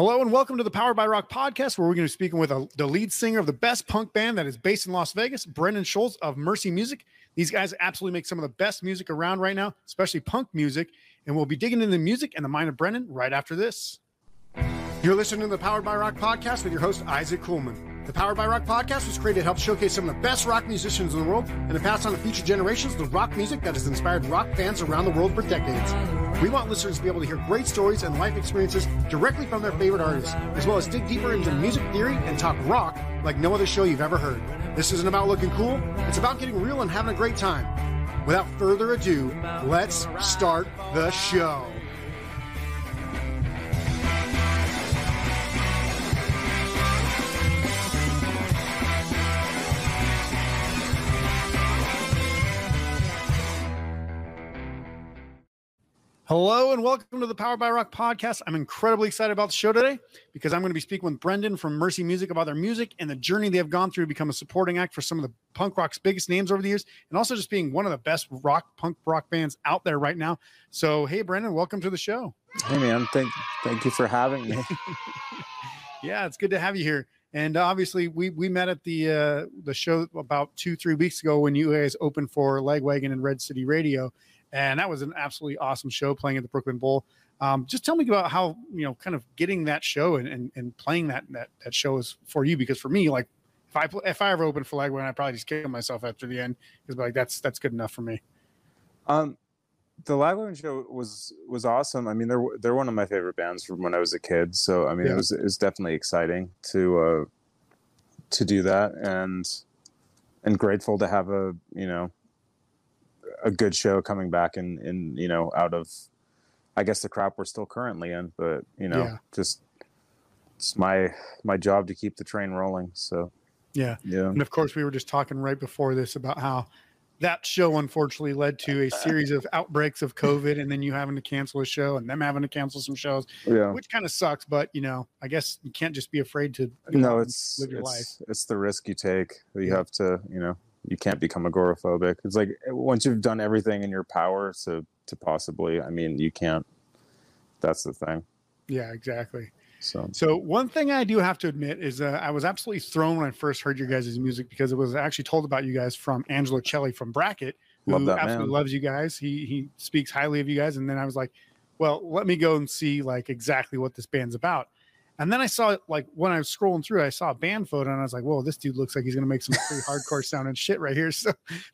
Hello and welcome to the Powered by Rock podcast, where we're going to be speaking with a, the lead singer of the best punk band that is based in Las Vegas, Brendan Scholz of Mercy Music. These guys absolutely make some of the best music around right now, especially punk music. And we'll be digging into the music and the mind of Brendan right after this. You're listening to the Powered by Rock podcast with your host, Isaac Coolman. The Powered by Rock podcast was created to help showcase some of the best rock musicians in the world and to pass on to future generations the rock music that has inspired rock fans around the world for decades. We want listeners to be able to hear great stories and life experiences directly from their favorite artists, as well as dig deeper into music theory and talk rock like no other show you've ever heard. This isn't about looking cool, it's about getting real and having a great time. Without further ado, let's start the show. Hello and welcome to the Power by Rock podcast. I'm incredibly excited about the show today because I'm going to be speaking with Brendan from Mercy Music about their music and the journey they have gone through to become a supporting act for some of the punk rock's biggest names over the years and also just being one of the best rock punk rock bands out there right now. So, hey Brendan, welcome to the show. Hey man, thank thank you for having me. yeah, it's good to have you here. And obviously, we we met at the uh, the show about two three weeks ago when you guys opened for Lagwagon and Red City Radio and that was an absolutely awesome show playing at the Brooklyn Bowl. Um, just tell me about how you know, kind of getting that show and, and, and playing that that that show is for you because for me, like if I if I ever opened for Lagwagon, I'd probably just kill myself after the end because like that's that's good enough for me. Um, the Lagwagon show was was awesome. I mean, they're they're one of my favorite bands from when I was a kid. So I mean, yeah. it was it was definitely exciting to uh, to do that and and grateful to have a you know a good show coming back in in you know out of I guess the crap we're still currently in, but you know yeah. just it's my my job to keep the train rolling. So yeah, yeah, and of course we were just talking right before this about how that show unfortunately led to a series of outbreaks of COVID, and then you having to cancel a show, and them having to cancel some shows, yeah. which kind of sucks. But you know, I guess you can't just be afraid to no, know, it's live your it's, life. It's the risk you take. You yeah. have to, you know, you can't become agoraphobic. It's like once you've done everything in your power to to possibly, I mean, you can't. That's the thing. Yeah, exactly. So, so one thing I do have to admit is uh, I was absolutely thrown when I first heard your guys' music because it was actually told about you guys from Angelo Celli from Bracket, who Love absolutely man. loves you guys. He he speaks highly of you guys, and then I was like, well, let me go and see like exactly what this band's about. And then I saw like when I was scrolling through, I saw a band photo and I was like, whoa, this dude looks like he's gonna make some pretty hardcore sounding shit right here. So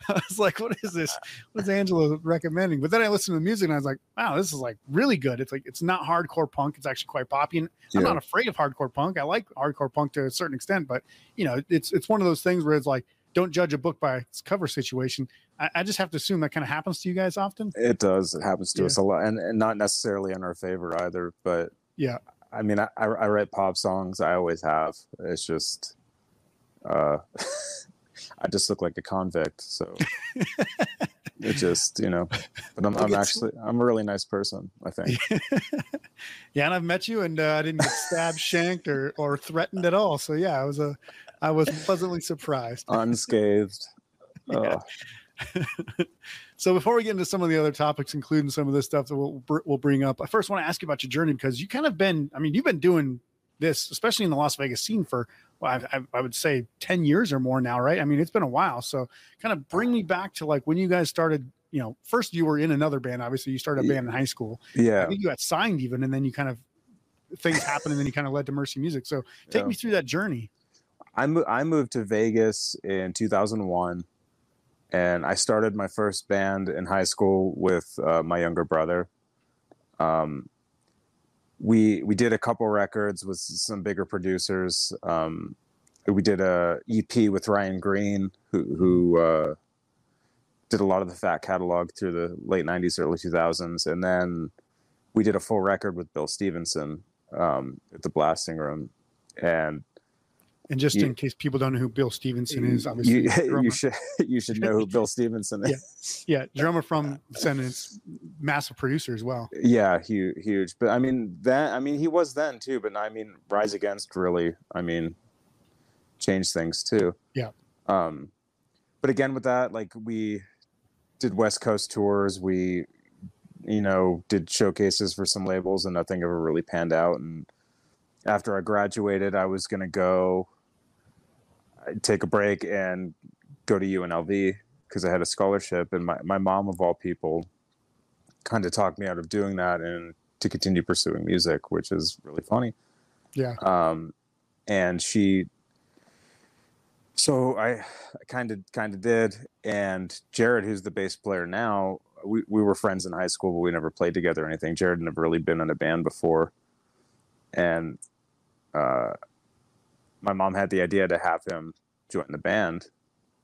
I was like, what is this? What's Angelo recommending? But then I listened to the music and I was like, wow, this is like really good. It's like it's not hardcore punk, it's actually quite poppy. And yeah. I'm not afraid of hardcore punk. I like hardcore punk to a certain extent, but you know, it's it's one of those things where it's like don't judge a book by its cover situation. I, I just have to assume that kind of happens to you guys often. It does. It happens to yeah. us a lot, and, and not necessarily in our favor either. But yeah, I mean, I, I write pop songs. I always have. It's just, uh, I just look like a convict. So it just, you know, but I'm, I'm actually, I'm a really nice person, I think. yeah. And I've met you and uh, I didn't get stabbed, shanked or, or threatened at all. So yeah, I was a, I was pleasantly surprised. Unscathed. yeah. So before we get into some of the other topics, including some of this stuff that we'll we'll bring up, I first want to ask you about your journey because you kind of been, I mean, you've been doing this, especially in the Las Vegas scene for, well, I, I, would say ten years or more now, right? I mean, it's been a while. So kind of bring me back to like when you guys started. You know, first you were in another band. Obviously, you started a band in high school. Yeah, I think you got signed even, and then you kind of things happened, and then you kind of led to Mercy Music. So take yeah. me through that journey. I, mo- I moved to Vegas in 2001 and I started my first band in high school with uh, my younger brother. Um, we we did a couple records with some bigger producers. Um, we did a EP with Ryan Greene, who who uh, did a lot of the Fat catalog through the late '90s, early 2000s, and then we did a full record with Bill Stevenson um, at the Blasting Room, and and just you, in case people don't know who Bill Stevenson is, obviously you, you should you should know who Bill Stevenson is. Yeah, yeah drummer from Descendents, massive producer as well. Yeah, huge, huge. But I mean, that I mean, he was then too. But I mean, Rise Against really, I mean, changed things too. Yeah. Um, but again, with that, like we did West Coast tours. We, you know, did showcases for some labels, and nothing ever really panned out. And after I graduated, I was going to go I'd take a break and go to UNLV because I had a scholarship. And my, my mom, of all people, kind of talked me out of doing that and to continue pursuing music, which is really funny. Yeah. Um, and she, so I kind of kind of did. And Jared, who's the bass player now, we, we were friends in high school, but we never played together or anything. Jared had never really been in a band before. And uh, my mom had the idea to have him join the band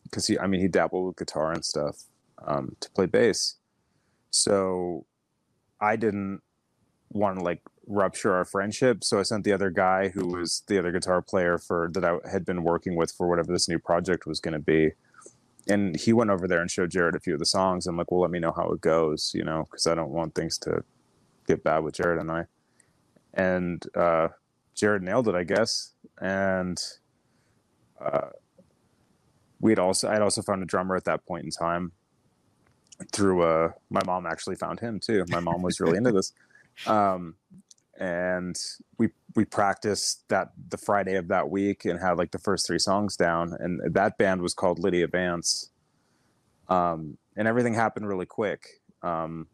because he, I mean, he dabbled with guitar and stuff um, to play bass. So I didn't want to like rupture our friendship. So I sent the other guy who was the other guitar player for that I had been working with for whatever this new project was going to be. And he went over there and showed Jared a few of the songs. I'm like, well, let me know how it goes, you know, because I don't want things to get bad with Jared and I. And uh, Jared nailed it, I guess. And uh, we'd also, I'd also found a drummer at that point in time through uh my mom actually found him too. My mom was really into this. Um and we we practiced that the friday of that week and had like the first three songs down. And that band was called lydia vance. Um and everything happened really quick. Um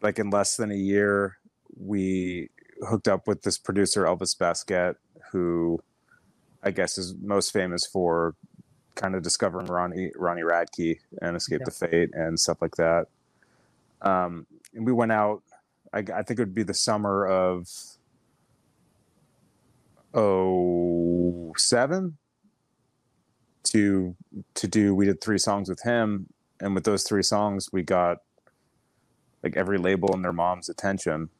like in less than a year we hooked up with this producer elvis Baskette who i guess is most famous for kind of discovering Ronnie Ronnie Radke and Escape Yeah. the Fate and stuff like that. Um, and we went out. I, I think it would be the summer of oh seven to to do. We did three songs with him, and with those three songs, we got like every label and their mom's attention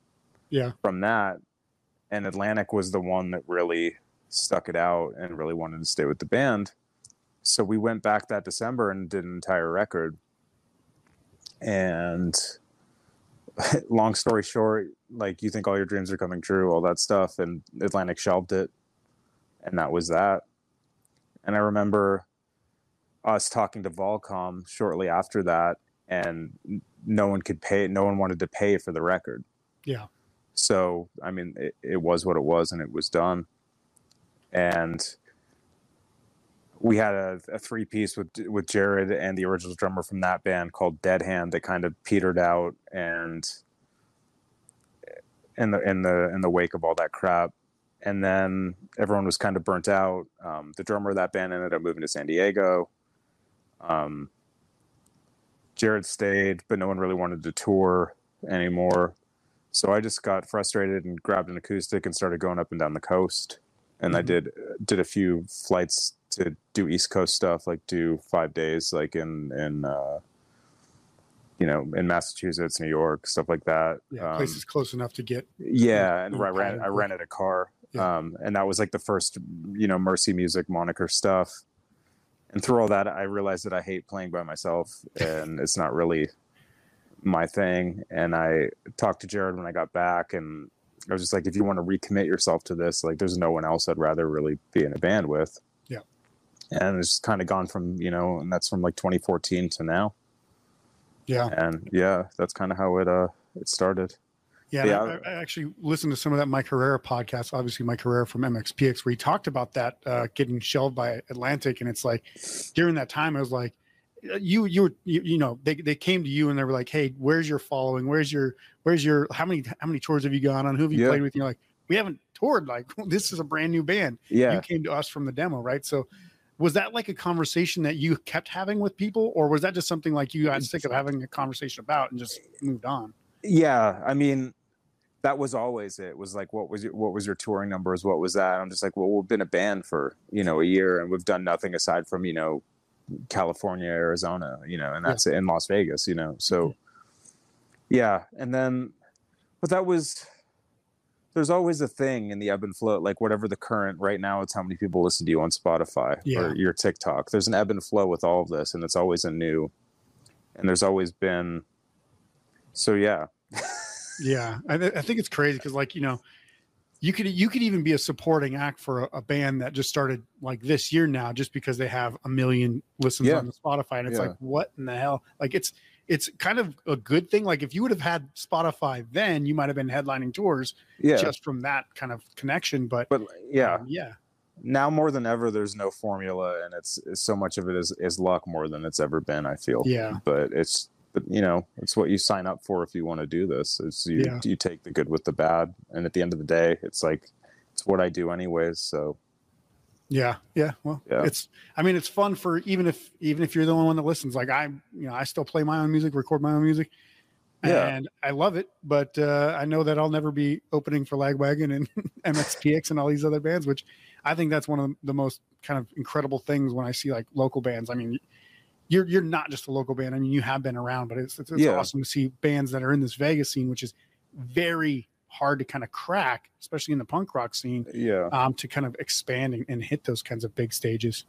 Yeah. from that. And Atlantic was the one that really stuck it out and really wanted to stay with the band. So we went back that December and did an entire record. And long story short, like you think all your dreams are coming true, all that stuff, and Atlantic shelved it. And that was that. And I remember us talking to Volcom shortly after that, and no one could pay, no one wanted to pay for the record. Yeah. So, I mean, it, it was what it was and it was done. And we had a, a three piece with with Jared and the original drummer from that band called Dead Hand that kind of petered out and in the in the in the wake of all that crap. And then everyone was kind of burnt out. Um, the drummer of that band ended up moving to San Diego. Um, Jared stayed, but no one really wanted to tour anymore. So I just got frustrated and grabbed an acoustic and started going up and down the coast. And I Mhm. did did a few flights to do East Coast stuff, like do five days, like in in uh, you know in Massachusetts, New York, stuff like that. Yeah. Um, Places close enough to get. yeah, and I ran I rented a car, Yeah. um, and that was like the first you know Mercy Music moniker stuff. And through all that, I realized that I hate playing by myself, and it's not really my thing. And I talked to Jared when I got back, and I was just like, if you want to recommit yourself to this, like, there's no one else I'd rather really be in a band with. Yeah. And it's just kind of gone from you know, and that's from like 2014 to now, Yeah. and yeah, that's kind of how it uh it started. Yeah, Yeah. I, I actually listened to some of that Mike Herrera podcast. Obviously, Mike Herrera from MXPX, where he talked about that uh, getting shelved by Atlantic, and it's like during that time, I was like, Uh, you, you were, you, you know, they, they came to you and they were like, hey, where's your following? Where's your, where's your, how many, how many tours have you gone on? Who have you Yeah. played with? And you're like, we haven't toured. Like, this is a brand new band. Yeah, You came to us from the demo, right? So. Was that like a conversation that you kept having with people, or was that just something like you got sick of having a conversation about and just moved on? yeah i mean that was always it was like what was your what was your touring numbers what was that i'm just like well we've been a band for you know a year and we've done nothing aside from you know california arizona you know and that's it in las vegas you know so mm-hmm. yeah and then but that was there's always a thing in the ebb and flow like whatever the current right now it's how many people listen to you on spotify Yeah. or your tiktok. There's an ebb and flow with all of this and it's always a new and there's always been so yeah. Yeah, I, th- I think it's crazy because, like, you know, you could you could even be a supporting act for a, a band that just started like this year now, just because they have a million listens Yeah. on the Spotify, and it's Yeah. like, what in the hell? Like, it's it's kind of a good thing. Like if you would have had Spotify then, you might have been headlining tours yeah just from that kind of connection. But but yeah um, yeah, now more than ever there's no formula and it's, it's so much of it is, is luck more than it's ever been i feel yeah, but it's but you know it's what you sign up for if you want to do this it's you Yeah. you take the good with the bad and at the end of the day it's like it's what i do anyways so yeah, yeah. Well, Yeah. it's. I mean, it's fun for even if even if you're the only one that listens. Like I, you know, I still play my own music, record my own music. Yeah. And I love it, but uh, I know that I'll never be opening for Lagwagon and MXPX and all these other bands, which I think that's one of the most kind of incredible things when I see like local bands. I mean, you're you're not just a local band. I mean, you have been around, but it's it's, it's Yeah. awesome to see bands that are in this Vegas scene, which is very hard to kind of crack, especially in the punk rock scene, yeah um, to kind of expand and, and hit those kinds of big stages.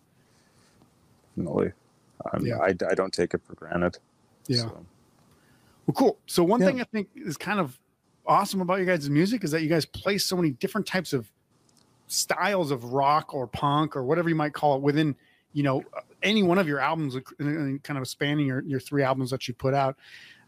definitely um, Yeah. I, I don't take it for granted Yeah. so. Well, cool. So one Yeah. thing I think is kind of awesome about you guys' music is that you guys play so many different types of styles of rock or punk or whatever you might call it within, you know, any one of your albums, uh, kind of spanning your, your three albums that you put out.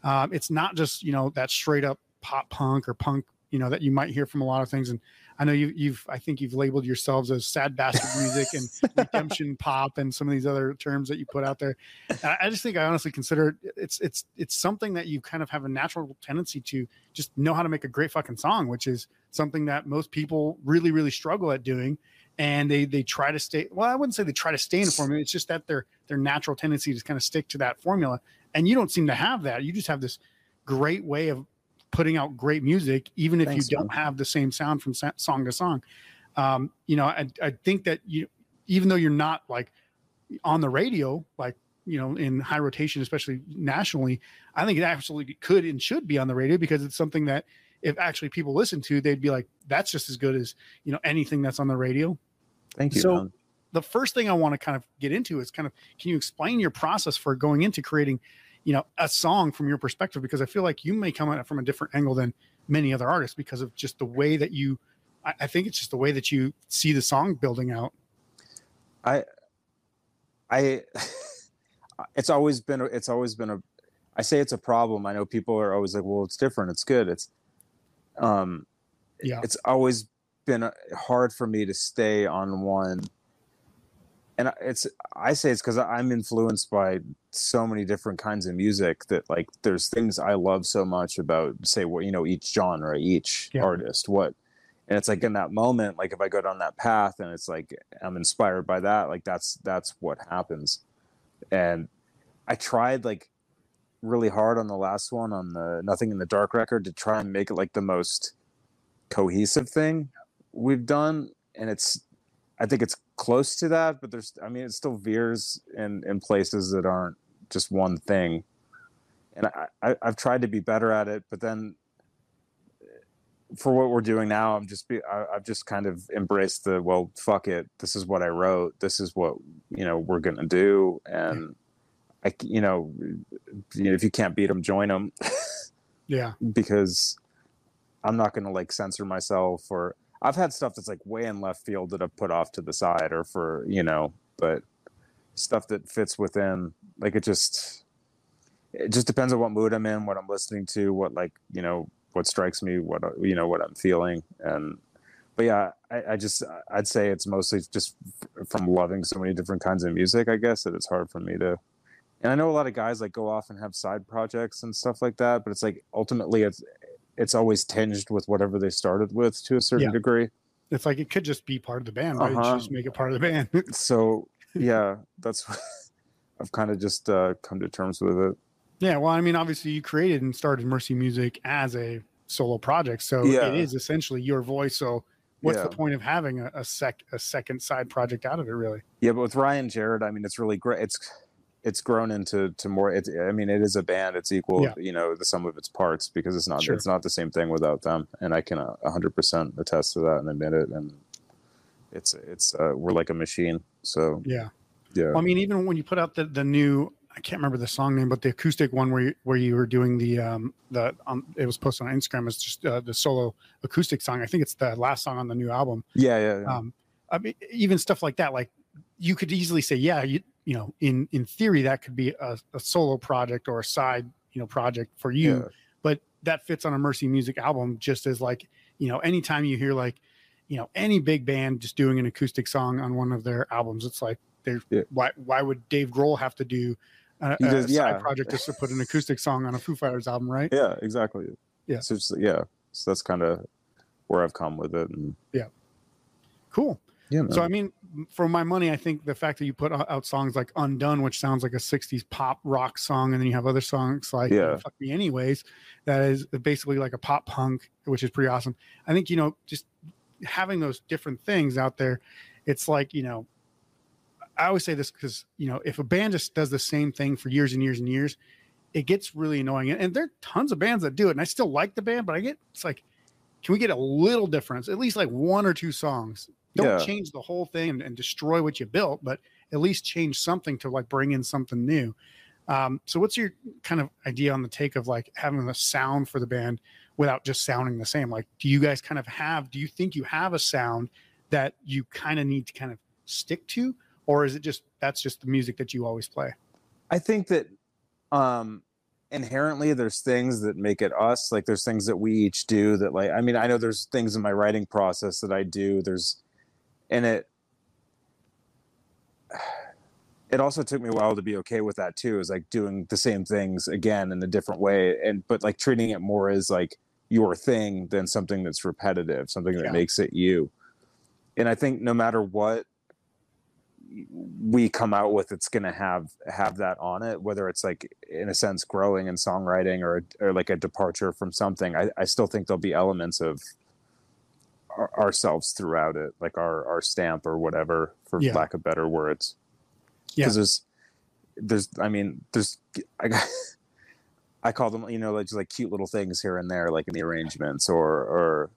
Um, it's not just, you know, that straight up pop punk or punk, you know, that you might hear from a lot of things. And I know you, you've, I think you've labeled yourselves as sad bastard music and redemption pop and some of these other terms that you put out there. I I just think I honestly consider it, it's it's it's something that you kind of have a natural tendency to just know how to make a great fucking song, which is something that most people really really struggle at doing, and they they try to stay. Well, I wouldn't say they try to stay in a formula. It's just that their their natural tendency to kind of stick to that formula, and you don't seem to have that. You just have this great way of putting out great music, even if Thanks, you don't have the same sound from sa- song to song. Um, you know, I, I think that you, even though you're not like on the radio, like you know, in high rotation, especially nationally, I think it absolutely could and should be on the radio because it's something that if actually people listen to, they'd be like, that's just as good as you know anything that's on the radio. thank you So-. The first thing I want to kind of get into is kind of can you explain your process for going into creating, you know, a song from your perspective? Because I feel like you may come at it from a different angle than many other artists because of just the way that you. I, I think it's just the way that you see the song building out. I I, it's always been it's always been a I say it's a problem. I know people are always like, well, it's different, it's good. It's um Yeah. it's always been uh, hard for me to stay on one and it's I say it's cuz I'm influenced by so many different kinds of music that like there's things I love so much about say what you know each genre, each Yeah. artist, what and it's like in that moment like if i go down that path and it's like i'm inspired by that like that's that's what happens and i tried like really hard on the last one on the nothing in the dark record to try and make it like the most cohesive thing we've done and it's i think it's close to that but there's i mean it still veers in in places that aren't just one thing and I, I i've tried to be better at it but then eh, for what we're doing now, I'm just be I, I've just kind of embraced the well, fuck it. This is what I wrote. This is what you know we're gonna do, and I you know, you know if you can't beat them, join them Yeah. because I'm not gonna like censor myself or I've had stuff that's like way in left field that I've put off to the side or for you know, but stuff that fits within like it just it just depends on what mood I'm in, what I'm listening to, what like you know what strikes me, what uh, you know what I'm feeling, and but yeah, I, I just I'd say it's mostly just f- from loving so many different kinds of music. I guess that it's hard for me to. And I know a lot of guys like go off and have side projects and stuff like that, but it's like ultimately it's it's always tinged with whatever they started with to a certain Yeah. degree. It's like it could just be part of the band, right? Uh-huh. Just make it part of the band. So yeah, that's I've kind of just uh, come to terms with it. yeah. Well, I mean, obviously, you created and started Mercy Music as a solo project, so Yeah. it is essentially your voice. So, what's Yeah. the point of having a, a sec a second side project out of it, really? Yeah, but with Ryan Jared, I mean, it's really great. It's it's grown into to more. It's I mean, it is a band. It's equal, Yeah. you know, the sum of its parts because it's not Sure. it's not the same thing without them. And I can hundred percent attest to that and admit it. And it's it's uh, we're like a machine. So Yeah. yeah, Well, I mean, even when you put out the the new, I can't remember the song name, but the acoustic one where you, where you were doing the um the um, it was posted on Instagram as just uh, the solo acoustic song. I think it's the last song on the new album. yeah, yeah, yeah. Um, I mean, even stuff like that, like you could easily say, yeah, you you know, in in theory, that could be a, a solo project or a side you know project for you Yeah. but that fits on a mercy music album just as like you know anytime you hear like you know any big band just doing an acoustic song on one of their albums it's like they're Yeah. why why would dave grohl have to do a, a does- side yeah. project just to put an acoustic song on a foo fighters album right Yeah, exactly. Yeah. So it's, yeah. So that's kind of where I've come with it. And Yeah. cool yeah, man. So I mean, for my money, I think the fact that you put out songs like "Undone," which sounds like a '60s pop rock song, and then you have other songs like Yeah. "Fuck Me Anyways," that is basically like a pop punk, which is pretty awesome. I think you know, just having those different things out there, it's like you know, I always say this because you know, if a band just does the same thing for years and years and years, it gets really annoying. And, and there are tons of bands that do it, and I still like the band, but I get it's like, can we get a little difference? At least like one or two songs. Don't Yeah. change the whole thing and, and destroy what you built, but at least change something to like bring in something new. Um, so, what's your kind of idea on the take of like having the sound for the band without just sounding the same? Like, do you guys kind of have? Do you think you have a sound that you kind of need to kind of stick to, or is it just that's just the music that you always play? I think that um inherently there's things that make it us. Like there's things that we each do that like I mean, I know there's things in my writing process that I do. There's and it it also took me a while to be okay with that too, is like doing the same things again in a different way. And but like treating it more as like your thing than something that's repetitive, something that Yeah. makes it you. And I think no matter what we come out with it's going to have have that on it whether it's like in a sense growing in songwriting or or like a departure from something i, I still think there'll be elements of our, ourselves throughout it like our our stamp or whatever for Yeah. lack of better words Yeah. because there's there's i mean there's i got i call them you know like just like cute little things here and there like in the arrangements or or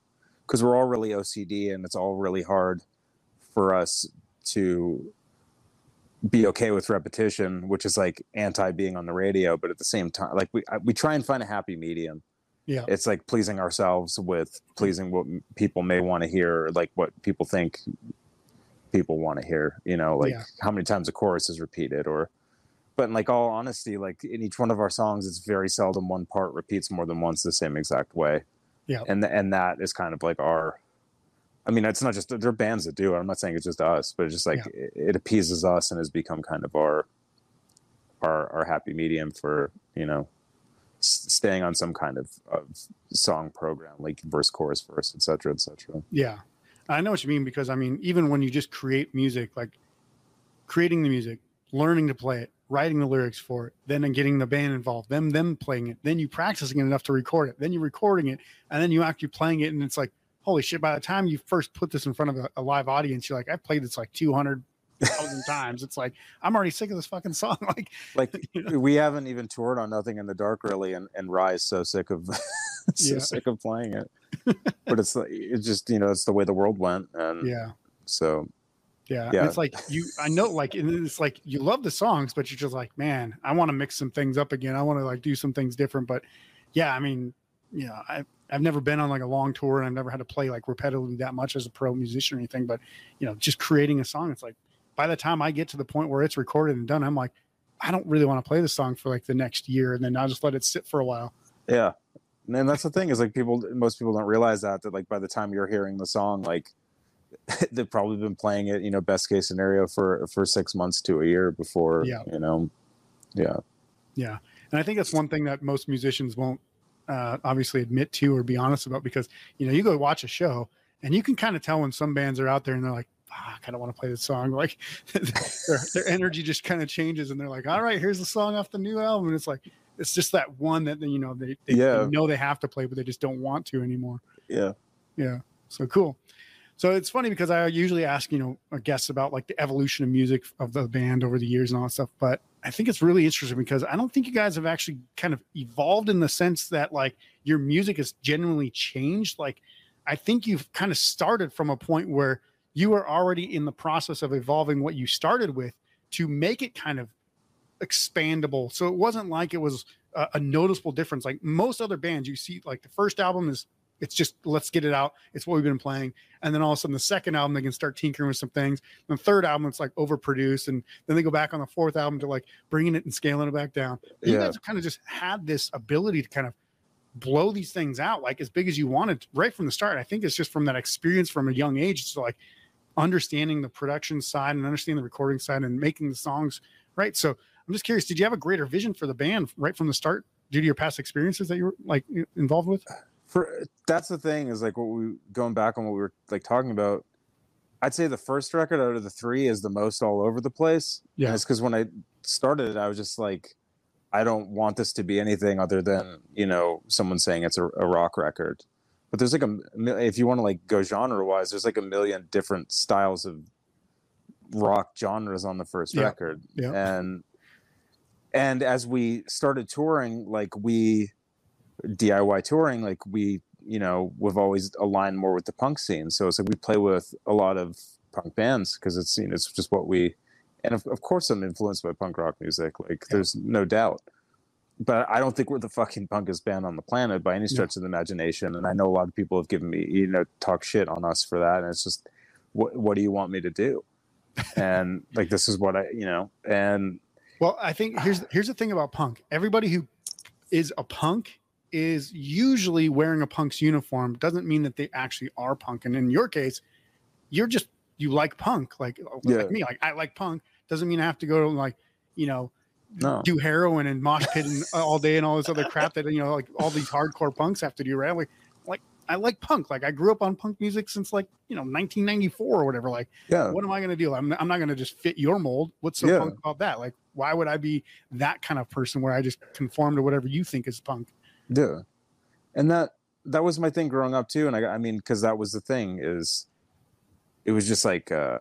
because we're all really ocd and it's all really hard for us to be okay with repetition, which is like anti being on the radio, but at the same time, like we I- we try and find a happy medium. Yeah. It's like pleasing ourselves with pleasing what people may want to hear, like what people think people want to hear. You know, like Yeah. how many times a chorus is repeated, or. But in like all honesty, like in each one of our songs, it's very seldom one part repeats more than once the same exact way. Yeah. And th- and that is kind of like our I mean, it's not just there are bands that do it. I'm not saying it's just us, but it's just like it, it appeases us and has become kind of our our our happy medium for you know staying on some kind of, of song program, like verse, chorus, verse, etc., etc. Yeah. I know what you mean because I mean, even when you just create music, like creating the music, learning to play it, writing the lyrics for it, then getting the band involved, them them playing it, then you practicing it enough to record it, then you recording it, and then you actually playing it, and it's like, holy shit! By the time you first put this in front of a, a live audience, you're like, I've played this like two hundred thousand times. It's like I'm already sick of this fucking song. Like, Like you know? we haven't even toured on Nothing in the Dark really, and and Rise so sick of so Yeah. sick of playing it. but it's like it's just you know it's the way the world went, and yeah. so Yeah. Yeah. And it's like you I know like it's like you love the songs, but you're just like, man, I want to mix some things up again. I want to like do some things different. But yeah, I mean, you know, I I've never been on like a long tour and I've never had to play like repetitively that much as a pro musician or anything. But you know, just creating a song, it's like by the time I get to the point where it's recorded and done, I'm like, I don't really want to play the song for like the next year and then I'll just let it sit for a while. Yeah. And that's the thing is like people, most people don't realize that, that like by the time you're hearing the song, like they've probably been playing it, you know, best case scenario for, for six months to a year before, Yeah. you know, yeah. Yeah. And I think that's one thing that most musicians won't uh, obviously admit to or be honest about because, you know, you go watch a show and you can kind of tell when some bands are out there and they're like, "Ah, I kind of want to play this song. Like their, their energy just kind of changes and they're like, all right, here's the song off the new album. And it's like, it's just that one that, you know, they, they, they know they have to play, but they just don't want to anymore. Yeah. Yeah. So cool. So it's funny because I usually ask, you know, our guests about like the evolution of music of the band over the years and all that stuff. But I think it's really interesting because I don't think you guys have actually kind of evolved in the sense that like your music has genuinely changed. Like I think you've kind of started from a point where you were already in the process of evolving what you started with to make it kind of expandable. So it wasn't like it was a, a noticeable difference. Like most other bands, you see, like the first album is it's just let's get it out. It's what we've been playing. And then all of a sudden, the second album they can start tinkering with some things. And the third album, it's like overproduced, and then they go back on the fourth album to like bringing it and scaling it back down. You Yeah. guys kind of just had this ability to kind of blow these things out like as big as you wanted right from the start. I think it's just from that experience from a young age. So like understanding the production side and understanding the recording side and making the songs right. So I'm just curious, did you have a greater vision for the band right from the start due to your past experiences that you were like involved with? for that's the thing is like what we going back on what we were like talking about i'd say the first record out of the three is the most all over the place Yeah. and it's because when i started it i was just like i don't want this to be anything other than you know someone saying it's a, a rock record but there's like a if you want to like go genre wise there's like a million different styles of rock genres on the first Yeah. record Yeah. and and as we started touring like we DIY touring, like we, you know, we've always aligned more with the punk scene. So it's like we play with a lot of punk bands because it's you know it's just what we, and of, of course I'm influenced by punk rock music. Like Yeah. there's no doubt. But I don't think we're the fucking punkest band on the planet by any No. stretch of the imagination. And I know a lot of people have given me, you know, talk shit on us for that. And it's just, what what do you want me to do? And like this is what I, you know, and Well, I think here's here's the thing about punk. Everybody who is a punk is usually wearing a punk's uniform. Doesn't mean that they actually are punk. And in your case, you're just you like punk, like Yeah. like me. Like I like punk. Doesn't mean I have to go to like you know no, do heroin and mosh pit and all day and all this other crap that you know like all these hardcore punks have to do. Right? Like like I like punk. Like I grew up on punk music since like you know 1994 or whatever. Like yeah, what am I going to do? I'm, I'm not going to just fit your mold. What's so Yeah. punk about that? Like, why would I be that kind of person where I just conform to whatever you think is punk? Yeah, and that that was my thing growing up too. And I, I mean, because that was the thing is, it was just like uh,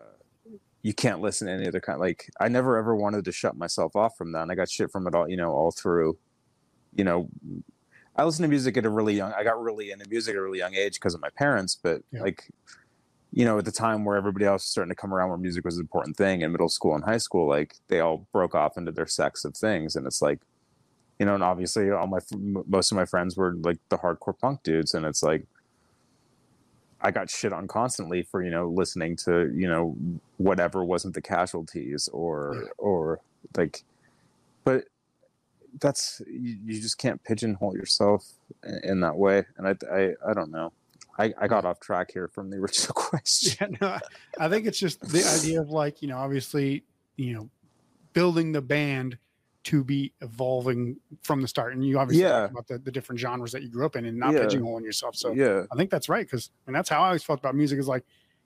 you can't listen to any other kind. Like I never ever wanted to shut myself off from that, and I got shit from it all. You know, all through. You know, I listened to music at a really young. I got really into music at a really young age because of my parents. But Yeah. like, you know, at the time where everybody else was starting to come around, where music was an important thing in middle school and high school, like they all broke off into their sects of things, and it's like you know, and obviously all my most of my friends were like the hardcore punk dudes, and it's like I got shit on constantly for you know listening to you know whatever wasn't the casualties or Yeah. or like, but that's you, you just can't pigeonhole yourself in, in that way, and I I I don't know. I, I got off track here from the original question. Yeah, no, I- I think it's just the idea of like, you know, obviously, you know, building the band to be evolving from the start. And you obviously Yeah. talked about the, the different genres that you grew up in and not Yeah. pigeonholing yourself. So yeah, I think that's right. Cause and that's how I always felt about music is like,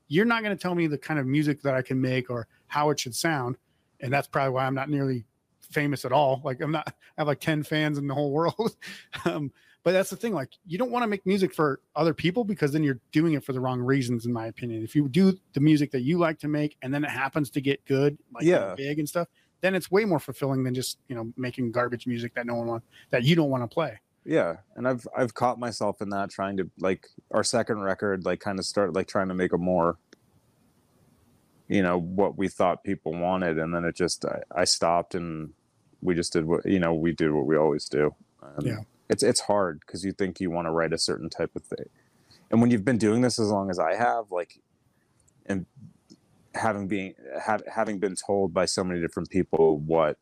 you're not going to tell me the kind of music that I can make or how it should sound. And that's probably why I'm not nearly famous at all. Like I'm not, I have like 10 fans in the whole world. um, but that's the thing. Like you don't want to make music for other people because then you're doing it for the wrong reasons, in my opinion. If you do the music that you like to make and then it happens to get good, like Yeah. big and stuff, then it's way more fulfilling than just, you know, making garbage music that no one wants, that you don't want to play. yeah and i've i've caught myself in that trying to like our second record like kind of start like trying to make a more you know what we thought people wanted and then it just i, I stopped and we just did what you know we did what we always do and Yeah. it's it's hard because you think you want to write a certain type of thing and when you've been doing this as long as i have like and having being have, having been told by so many different people what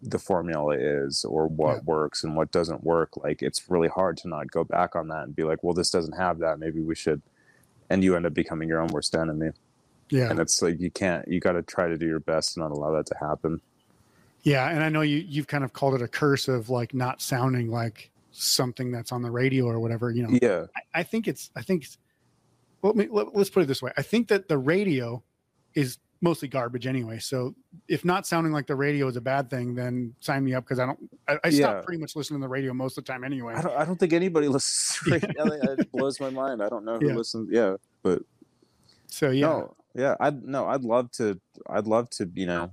the formula is or what Yeah. works and what doesn't work like it's really hard to not go back on that and be like well this doesn't have that maybe we should and you end up becoming your own worst enemy Yeah. and it's like you can't you got to try to do your best to not allow that to happen Yeah, and I know you you've kind of called it a curse of like not sounding like something that's on the radio or whatever. You know, yeah I, I think it's I think it's, let let's put it this way. I think that the radio is mostly garbage anyway. So if not sounding like the radio is a bad thing, then sign me up because I don't. I, I Yeah. stop pretty much listening to the radio most of the time anyway. I don't, I don't think anybody listens to radio. it blows my mind i don't know who Yeah. listens yeah but So yeah, no yeah i'd no i'd love to i'd love to you know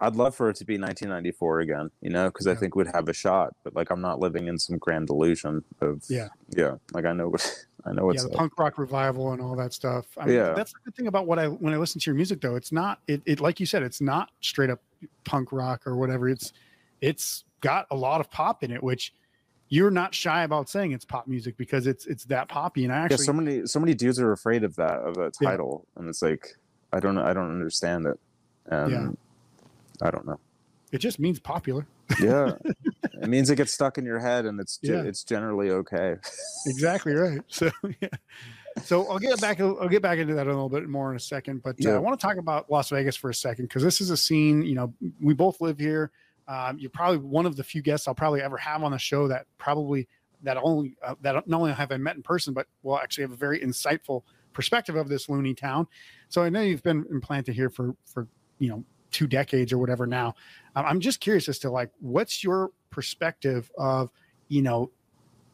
i'd love for it to be 1994 again you know because i think we'd have a shot but like i'm not living in some grand delusion of Yeah. yeah like i know what i know yeah, what's the up. punk rock revival and all that stuff. I mean, Yeah. that's the good thing about what I when I listen to your music though. It's not it, it like you said, it's not straight up punk rock or whatever. It's it's got a lot of pop in it, which you're not shy about saying it's pop music because it's it's that poppy. And I actually yeah, so many so many dudes are afraid of that of that Yeah. title, and it's like I don't I don't understand it, and Yeah. I don't know. it just means popular. Yeah, it means it gets stuck in your head, and it's Yeah. it's generally okay. exactly right. So yeah. So I'll get back. I'll get back into that a little bit more in a second. But uh, Yeah. I want to talk about Las Vegas for a second because this is a scene. You know, we both live here. Um, you're probably one of the few guests I'll probably ever have on the show that probably that only uh, that not only have I met in person, but will actually have a very insightful perspective of this loony town. So I know you've been implanted here for for you know two decades or whatever now. I'm just curious as to like what's your perspective of you know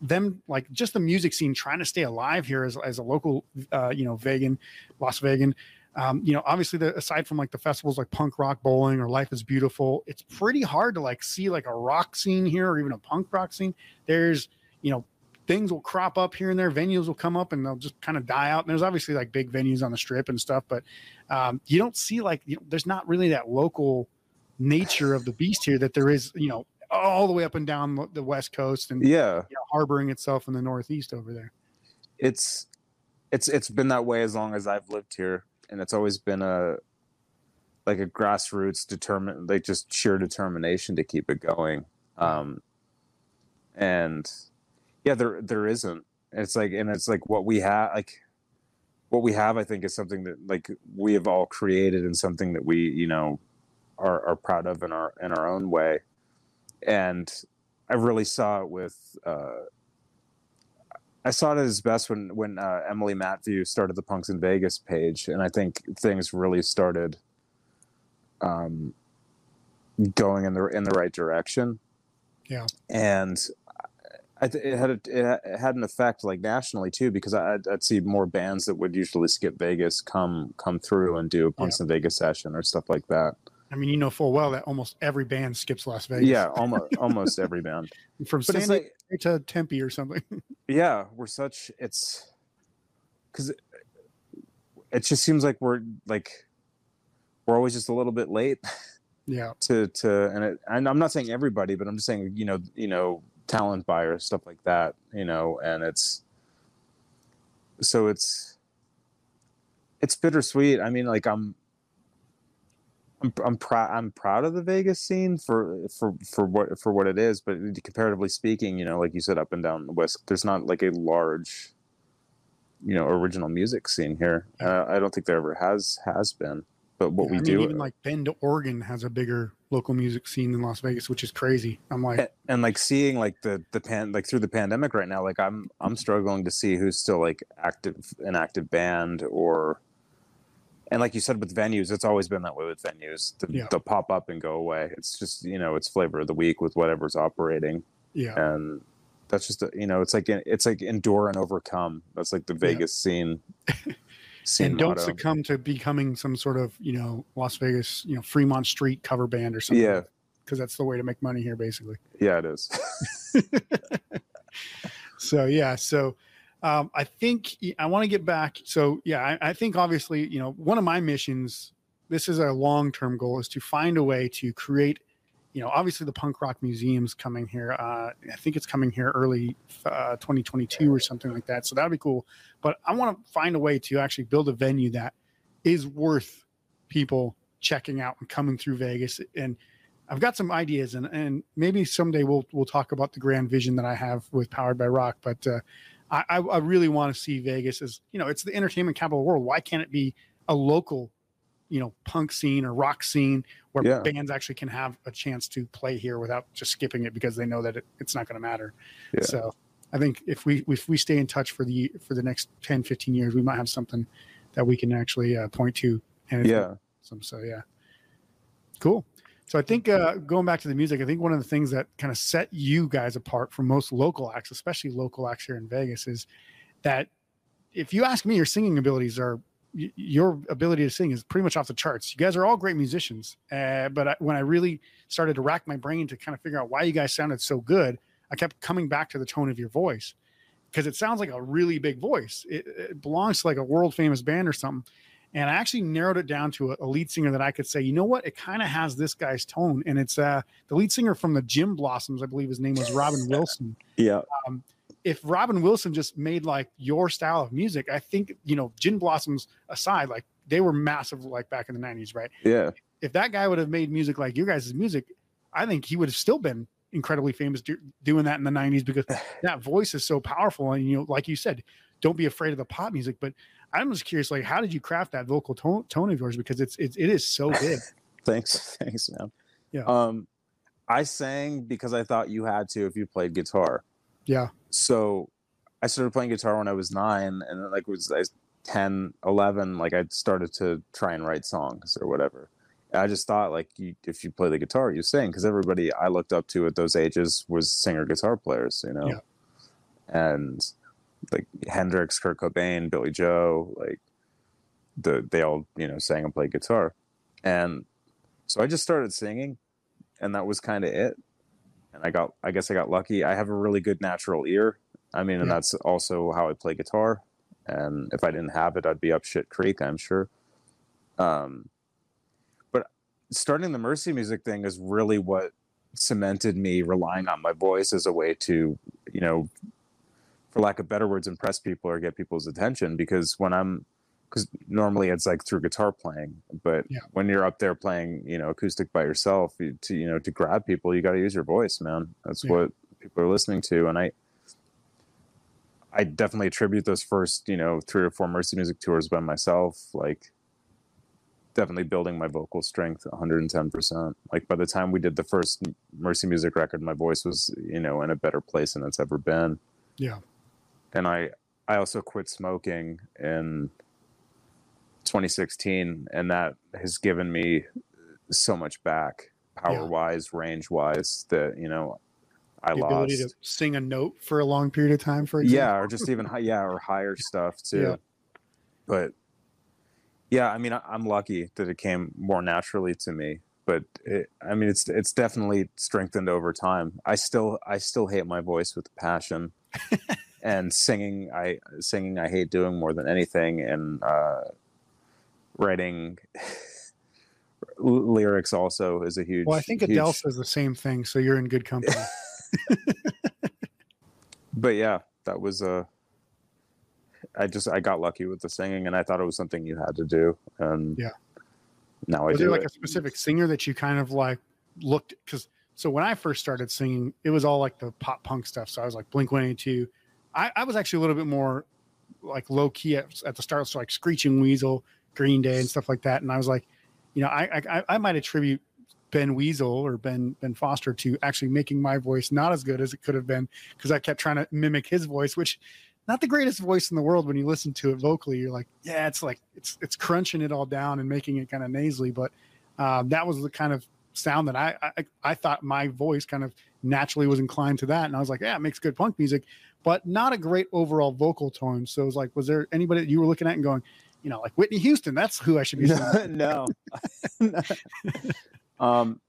them like just the music scene trying to stay alive here as, as a local uh you know vegan las vegan um you know obviously the aside from like the festivals like punk rock bowling or life is beautiful it's pretty hard to like see like a rock scene here or even a punk rock scene there's you know things will crop up here and there venues will come up and they'll just kind of die out and there's obviously like big venues on the strip and stuff but um you don't see like you know, there's not really that local nature of the beast here that there is you know all the way up and down the west coast and Yeah, you know, harboring itself in the northeast over there. it's it's it's been that way as long as I've lived here, and it's always been a like a grassroots determine like just sheer determination to keep it going. Um, and yeah, there there isn't. It's like and it's like what we have like what we have. I think is something that like we have all created and something that we you know are are proud of in our in our own way. And I really saw it with. Uh, I saw it at its best when when uh, Emily Matthew started the Punks in Vegas page, and I think things really started um, going in the in the right direction. Yeah. and th- it had a, it had an effect like nationally too because I, I'd, I'd see more bands that would usually skip Vegas come come through and do a Punks in Vegas session or stuff like that. I mean, you know full well that almost every band skips Las Vegas. Yeah, almost almost every band. from But San Diego like to Tempe or something. yeah we're such it's because it, it just seems like we're like we're always just a little bit late yeah, to to and it and i'm not saying everybody but i'm just saying you know you know talent buyers stuff like that you know and it's so it's it's bittersweet i mean like i'm I'm I'm proud I'm proud of the Vegas scene for for for what for what it is, but comparatively speaking, you know, like you said, up and down the west, there's not like a large, you know, original music scene here. Uh, I don't think there ever has has been. But what Yeah, we I mean, do, even like Bend, Oregon has a bigger local music scene than Las Vegas, which is crazy. I'm like, and, and like seeing like the the pan like through the pandemic right now, like I'm I'm struggling to see who's still like active an active band or. And like you said with venues, it's always been that way with venues. The, Yeah. They'll pop up and go away. It's just you know, it's flavor of the week with whatever's operating. yeah, and that's just a, you know it's like it's like endure and overcome that's like the vegas scene scene and don't succumb to becoming some sort of you know Las Vegas, you know Fremont Street cover band or something. yeah because that's the way to make money here, basically. yeah it is so yeah so um, i think i want to get back so yeah I, I think obviously you know one of my missions this is a long-term goal is to find a way to create you know obviously the punk rock museum's coming here uh, i think it's coming here early uh, 2022 or something like that so that'd be cool but i want to find a way to actually build a venue that is worth people checking out and coming through vegas and I've got some ideas, and and maybe someday we'll we'll talk about the grand vision that I have with Powered by Rock. But uh, I I really want to see Vegas as you know it's the entertainment capital of the world. Why can't it be a local, you know, punk scene or rock scene where Yeah. bands actually can have a chance to play here without just skipping it because they know that it, it's not going to matter. Yeah. So I think if we if we stay in touch for the for the next 10, 15 years, we might have something that we can actually uh, point to. And yeah awesome. So yeah, cool. So I think uh, going back to the music, I think one of the things that kind of set you guys apart from most local acts, especially local acts here in Vegas, is that if you ask me, your singing abilities are y- your ability to sing is pretty much off the charts. You guys are all great musicians, uh, but I, when I really started to rack my brain to kind of figure out why you guys sounded so good, I kept coming back to the tone of your voice because it sounds like a really big voice. It, it belongs to like a world famous band or something. and I actually narrowed it down to a, a lead singer that I could say, you know what, it kind of has this guy's tone, and it's uh the lead singer from the Gin Blossoms, I believe his name was Robin Wilson. Yeah. Um, if Robin Wilson just made like your style of music, I think you know Gin Blossoms aside, like they were massive like back in the '90s, right? Yeah. If that guy would have made music like your guys' music, I think he would have still been incredibly famous do, doing that in the '90s because that voice is so powerful. And you know, like you said, don't be afraid of the pop music. But I'm just curious, like, how did you craft that vocal tone, tone of yours? Because it's, it's it is so good. thanks, thanks, man. Yeah. Um, I sang because I thought you had to if you played guitar. Yeah. So I started playing guitar when I was nine, and then, like was I was 10, 11, like I started to try and write songs or whatever. And I just thought like you, if you play the guitar, you sing because everybody I looked up to at those ages was singer guitar players, you know. Yeah. And like Hendrix, Kurt Cobain, Billie Joe, like the they all you know sang and played guitar, and so I just started singing, and that was kind of it. And I got I guess I got lucky. I have a really good natural ear. I mean, and Yeah. that's also how I play guitar. And if I didn't have it, I'd be up shit creek. I'm sure. Um, but starting the Mercy music thing is really what cemented me relying on my voice as a way to, you know, for lack of better words, impress people or get people's attention. Because when I'm, because normally it's like through guitar playing, but Yeah. when you're up there playing, you know, acoustic by yourself, you, to you know, to grab people, you got to use your voice, man. That's Yeah. what people are listening to, and I. I definitely attribute those first, you know, three or four Mercy Music tours by myself, like definitely building my vocal strength 110%. Like by the time we did the first Mercy Music record, my voice was, you know, in a better place than it's ever been. Yeah. And I I also quit smoking in 2016 and that has given me so much back power wise, range wise that, you know, I the lost. ability to sing a note for a long period of time, for example. yeah or just even hi- yeah or higher stuff too Yeah. but yeah i mean I, i'm lucky that it came more naturally to me but it, i mean it's it's definitely strengthened over time i still i still hate my voice with passion and singing i singing i hate doing more than anything and uh writing lyrics also is a huge Well, I think huge- Adele says the same thing, so you're in good company. but yeah, that was Uh, I just I got lucky with the singing, and I thought it was something you had to do, and Yeah. now I was do there like it. a specific singer that you kind of like looked because so when I first started singing, it was all like the pop punk stuff. So I was like Blink 182. I, I was actually a little bit more like low key at, at the start, so like Screeching Weasel, Green Day, and stuff like that. And I was like, you know, I I, I might attribute Ben Weasel or Ben Ben Foster to actually making my voice not as good as it could have been because I kept trying to mimic his voice, which not the greatest voice in the world when you listen to it vocally. You're like, yeah, it's like it's it's crunching it all down and making it kind of nasally, but um, that was the kind of sound that I, I I thought my voice kind of naturally was inclined to that, and I was like, yeah, it makes good punk music, but not a great overall vocal tone. So it was like, was there anybody that you were looking at and going, you know, like Whitney Houston? That's who I should be. no, no. um,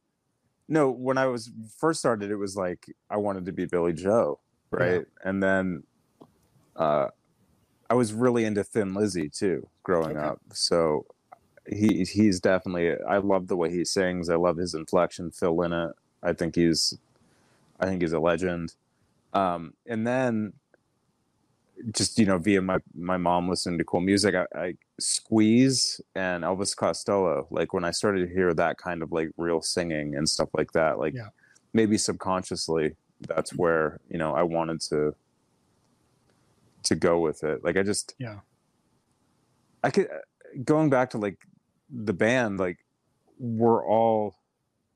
no. When I was first started, it was like I wanted to be Billie Joe, right? And then, uh, I was really into Thin Lizzy too, growing Okay. up. So he he's definitely. I love the way he sings. I love his inflection. Phil Lynott. I think he's, I think he's a legend. Um, and then just you know via my my mom listening to cool music I, I squeeze and elvis costello like when i started to hear that kind of like real singing and stuff like that like Yeah. maybe subconsciously that's where you know i wanted to to go with it like i just Yeah. i could uh, going back to like the band like we're all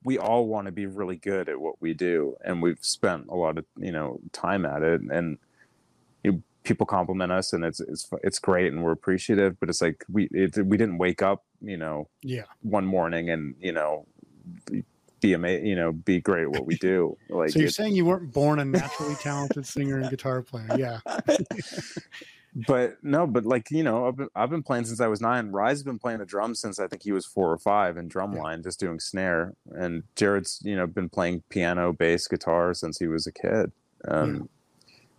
we all want to be really good at what we do and we've spent a lot of you know time at it and people compliment us and it's it's it's great and we're appreciative but it's like we it, we didn't wake up you know Yeah. one morning and you know be- be amazing you know be great at what we do like so you're it- saying you weren't born a naturally talented singer and guitar player? Yeah. but no, but like you know, I've been, I've been playing since I was nine. Rye's been playing the drums since I think he was four or five in drumline, just doing snare. And Jared's you know been playing piano, bass, guitar since he was a kid. Um, But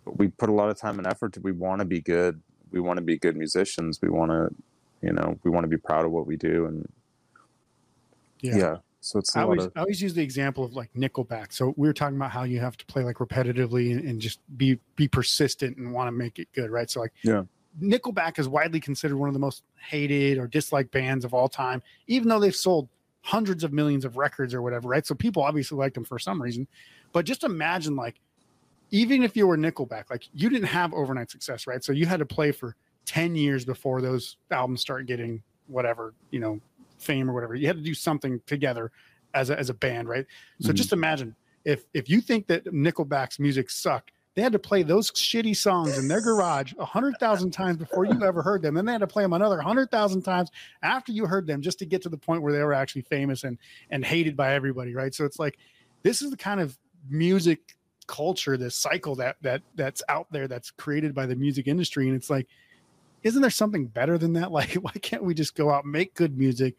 we put a lot of time and effort. To, we want to be good. We want to be good musicians. We want to, you know we want to be proud of what we do and yeah, yeah. so it's I always, of, I always use the example of like nickelback so we were talking about how you have to play like repetitively and, and just be be persistent and want to make it good right so like yeah nickelback is widely considered one of the most hated or disliked bands of all time even though they've sold hundreds of millions of records or whatever right so people obviously like them for some reason but just imagine like even if you were nickelback like you didn't have overnight success right so you had to play for 10 years before those albums start getting whatever, you know, fame or whatever. You had to do something together as a, as a band, right? So mm-hmm. just imagine if if you think that Nickelback's music sucked, they had to play those shitty songs in their garage a hundred thousand times before you ever heard them. Then they had to play them another hundred thousand times after you heard them just to get to the point where they were actually famous and and hated by everybody, right? So it's like this is the kind of music culture, this cycle that that that's out there that's created by the music industry. And it's like isn't there something better than that? Like, why can't we just go out, make good music,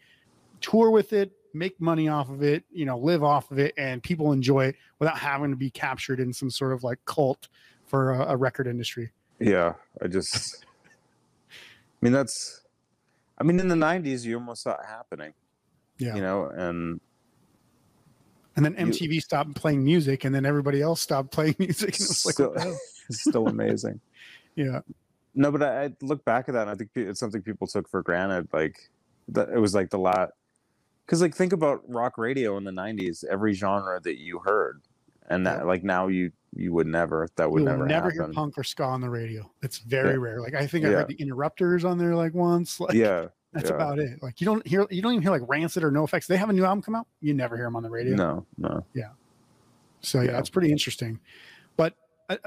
tour with it, make money off of it, you know, live off of it, and people enjoy it without having to be captured in some sort of like cult for a, a record industry? Yeah, I just, I mean, that's, I mean, in the '90s, you almost saw it happening. Yeah, you know, and and then MTV you, stopped playing music, and then everybody else stopped playing music. And it was still, like, still amazing. yeah. No, but I, I, look back at that and I think it's something people took for granted. Like that it was like the lot because like think about rock radio in the 90s every genre that you heard and that yeah. like now you you would never that would never never happen. hear punk or ska on the radio it's very yeah. rare like i think i yeah. heard the interrupters on there like once like yeah that's about it like you don't hear you don't even hear like rancid or NOFX. they have a new album come out you never hear them on the radio no no yeah so yeah, it's pretty interesting but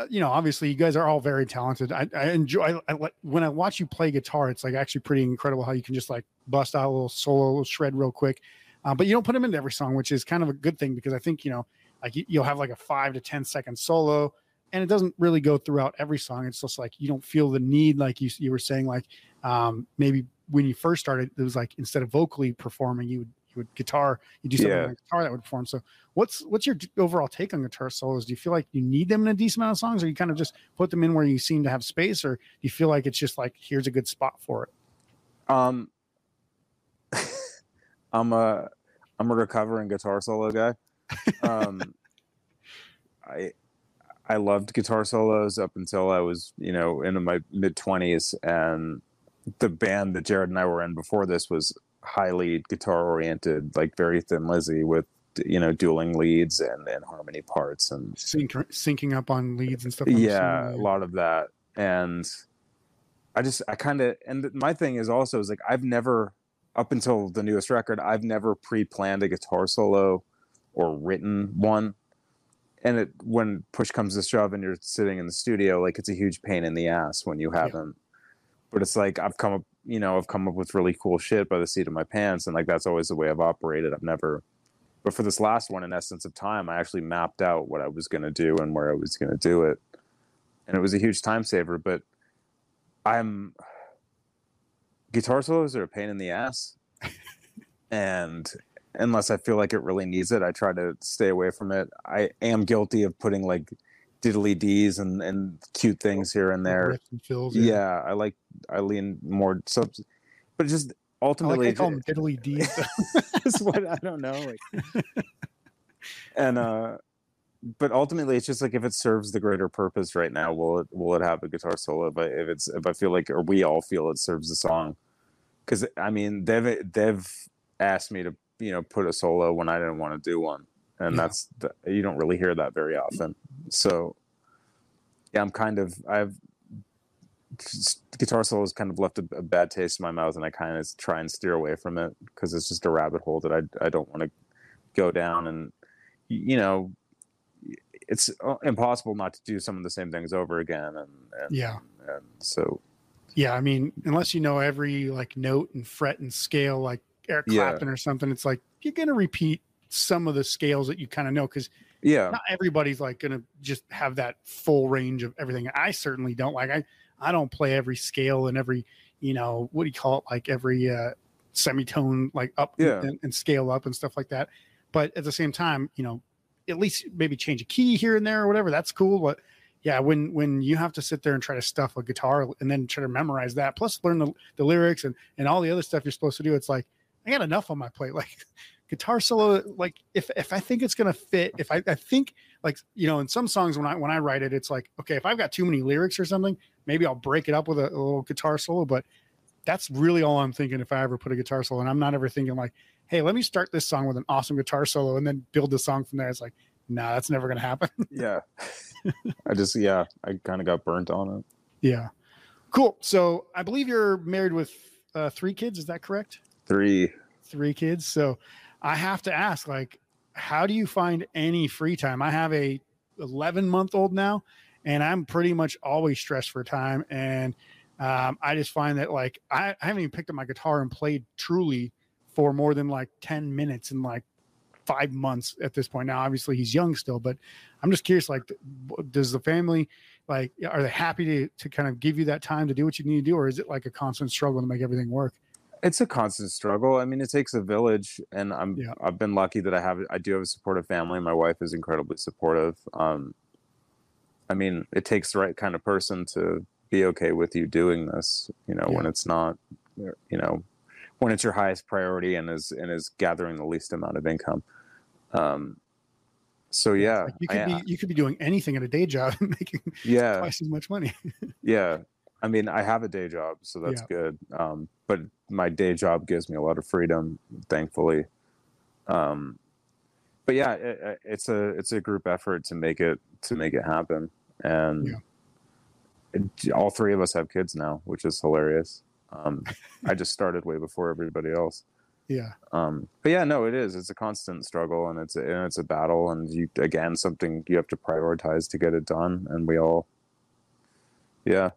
you know, obviously you guys are all very talented. I, I enjoy I, I, when I watch you play guitar. It's like actually pretty incredible how you can just like bust out a little solo shred real quick. Uh, but you don't put them into every song, which is kind of a good thing because I think you know, like you'll have like a five to ten second solo, and it doesn't really go throughout every song. It's just like you don't feel the need, like you you were saying, like um, maybe when you first started, it was like instead of vocally performing, you would you would guitar, you do something yeah. on guitar that would perform. So what's what's your overall take on guitar solos? Do you feel like you need them in a decent amount of songs, or you kind of just put them in where you seem to have space, or do you feel like it's just like here's a good spot for it? Um, I'm a I'm a recovering guitar solo guy. Um, I I loved guitar solos up until I was you know into my mid twenties, and the band that Jared and I were in before this was highly guitar oriented, like very Thin Lizzy with you know dueling leads and, and harmony parts and Sync, syncing up on leads and stuff. yeah, a lot of that. And I just I kind of and my thing is also is like I've never up until the newest record I've never pre-planned a guitar solo or written one. And it when push comes to shove and you're sitting in the studio, like it's a huge pain in the ass when you haven't. Yeah. But it's like I've come up you know, I've come up with really cool shit by the seat of my pants, and like that's always the way I've operated. I've never, but for this last one, in essence of time, I actually mapped out what I was going to do and where I was going to do it, and it was a huge time saver. But I'm guitar solos are a pain in the ass, and unless I feel like it really needs it, I try to stay away from it. I am guilty of putting like diddly d's and and cute things here and there. And fills, yeah. yeah. I like I lean more so, but just ultimately I like call them diddly d's. That's what I don't know. Like, and uh, but ultimately, it's just like if it serves the greater purpose right now, will it will it have a guitar solo? If I if it's if I feel like or we all feel it serves the song, because I mean they've they've asked me to you know put a solo when I didn't want to do one and yeah. that's the, you don't really hear that very often. So yeah, I'm kind of I've guitar solos kind of left a, a, bad taste in my mouth, and I kind of try and steer away from it because it's just a rabbit hole that I I don't want to go down, and you know it's uh, impossible not to do some of the same things over again, and, and yeah, and so yeah, I mean, unless you know every like note and fret and scale like Eric Clapton yeah. or something, it's like you're gonna repeat some of the scales that you kind of know because yeah. Not everybody's like gonna just have that full range of everything. I certainly don't like i i don't play every scale and every you know what do you call it? Like every uh semitone like up yeah. and, and scale up and stuff like that. But at the same time you know at least maybe change a key here and there or whatever that's cool. But yeah, when when you have to sit there and try to stuff a guitar and then try to memorize that, plus learn the, the lyrics and and all the other stuff you're supposed to do, it's like I got enough on my plate. Like guitar solo, like if if I think it's gonna fit, if I, I think like you know, in some songs when I when I write it, it's like okay, if I've got too many lyrics or something, maybe I'll break it up with a, a little guitar solo. But that's really all I'm thinking if I ever put a guitar solo, and I'm not ever thinking like, hey, let me start this song with an awesome guitar solo and then build the song from there. It's like, no, nah, that's never gonna happen. yeah, I just yeah, I kind of got burnt on it. Yeah, cool. So I believe you're married with uh, three kids. Is that correct? Three. Three kids. So I have to ask, like, how do you find any free time? I have a 11 month old now, and I'm pretty much always stressed for time. And um, I just find that like I, I haven't even picked up my guitar and played truly for more than like 10 minutes in like five months at this point. Now, obviously he's young still, but I'm just curious, like, does the family like, are they happy to, to kind of give you that time to do what you need to do? Or is it like a constant struggle to make everything work? It's a constant struggle. I mean, it takes a village, and I'm yeah. I've been lucky that I have I do have a supportive family. My wife is incredibly supportive. Um, I mean, it takes the right kind of person to be okay with you doing this. You know, yeah. when it's not, you know, when it's your highest priority and is and is gathering the least amount of income. Um, so yeah, like you could I, be you could be doing anything at a day job and making yeah twice as much money. yeah, I mean, I have a day job, so that's yeah. good. Um, but my day job gives me a lot of freedom, thankfully. Um, but yeah, it, it's a it's a group effort to make it to make it happen, and yeah. it, all three of us have kids now, which is hilarious. Um, I just started way before everybody else. Yeah. Um, but yeah, no, it is. It's a constant struggle, and it's a, and it's a battle, and you again something you have to prioritize to get it done, and we all, yeah,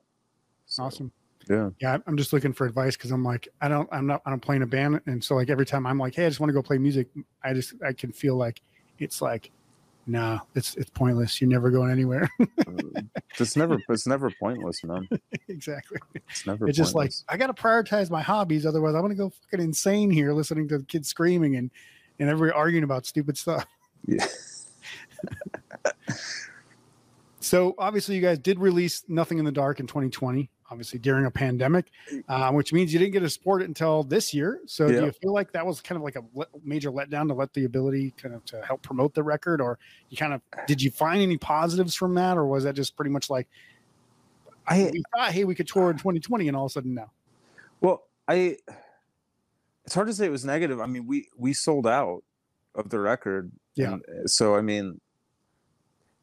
so, awesome. Yeah. Yeah. I'm just looking for advice because I'm like, I don't, I'm not, I don't play in a band. And so like every time I'm like, Hey, I just want to go play music. I just, I can feel like it's like, nah, it's, it's pointless. You're never going anywhere. Uh, it's never, it's never pointless, man. exactly. It's never, it's just like, I got to prioritize my hobbies. Otherwise I'm going to go fucking insane here listening to the kids screaming and, and everybody arguing about stupid stuff. Yeah. So obviously, you guys did release Nothing in the Dark in 2020, obviously during a pandemic, uh, which means you didn't get to support it until this year. So yeah. do you feel like that was kind of like a le- major letdown to let the ability kind of to help promote the record, or you kind of did you find any positives from that, or was that just pretty much like I we thought, hey, we could tour in 2020, and all of a sudden no? Well, I it's hard to say it was negative. I mean, we we sold out of the record. Yeah. And so I mean,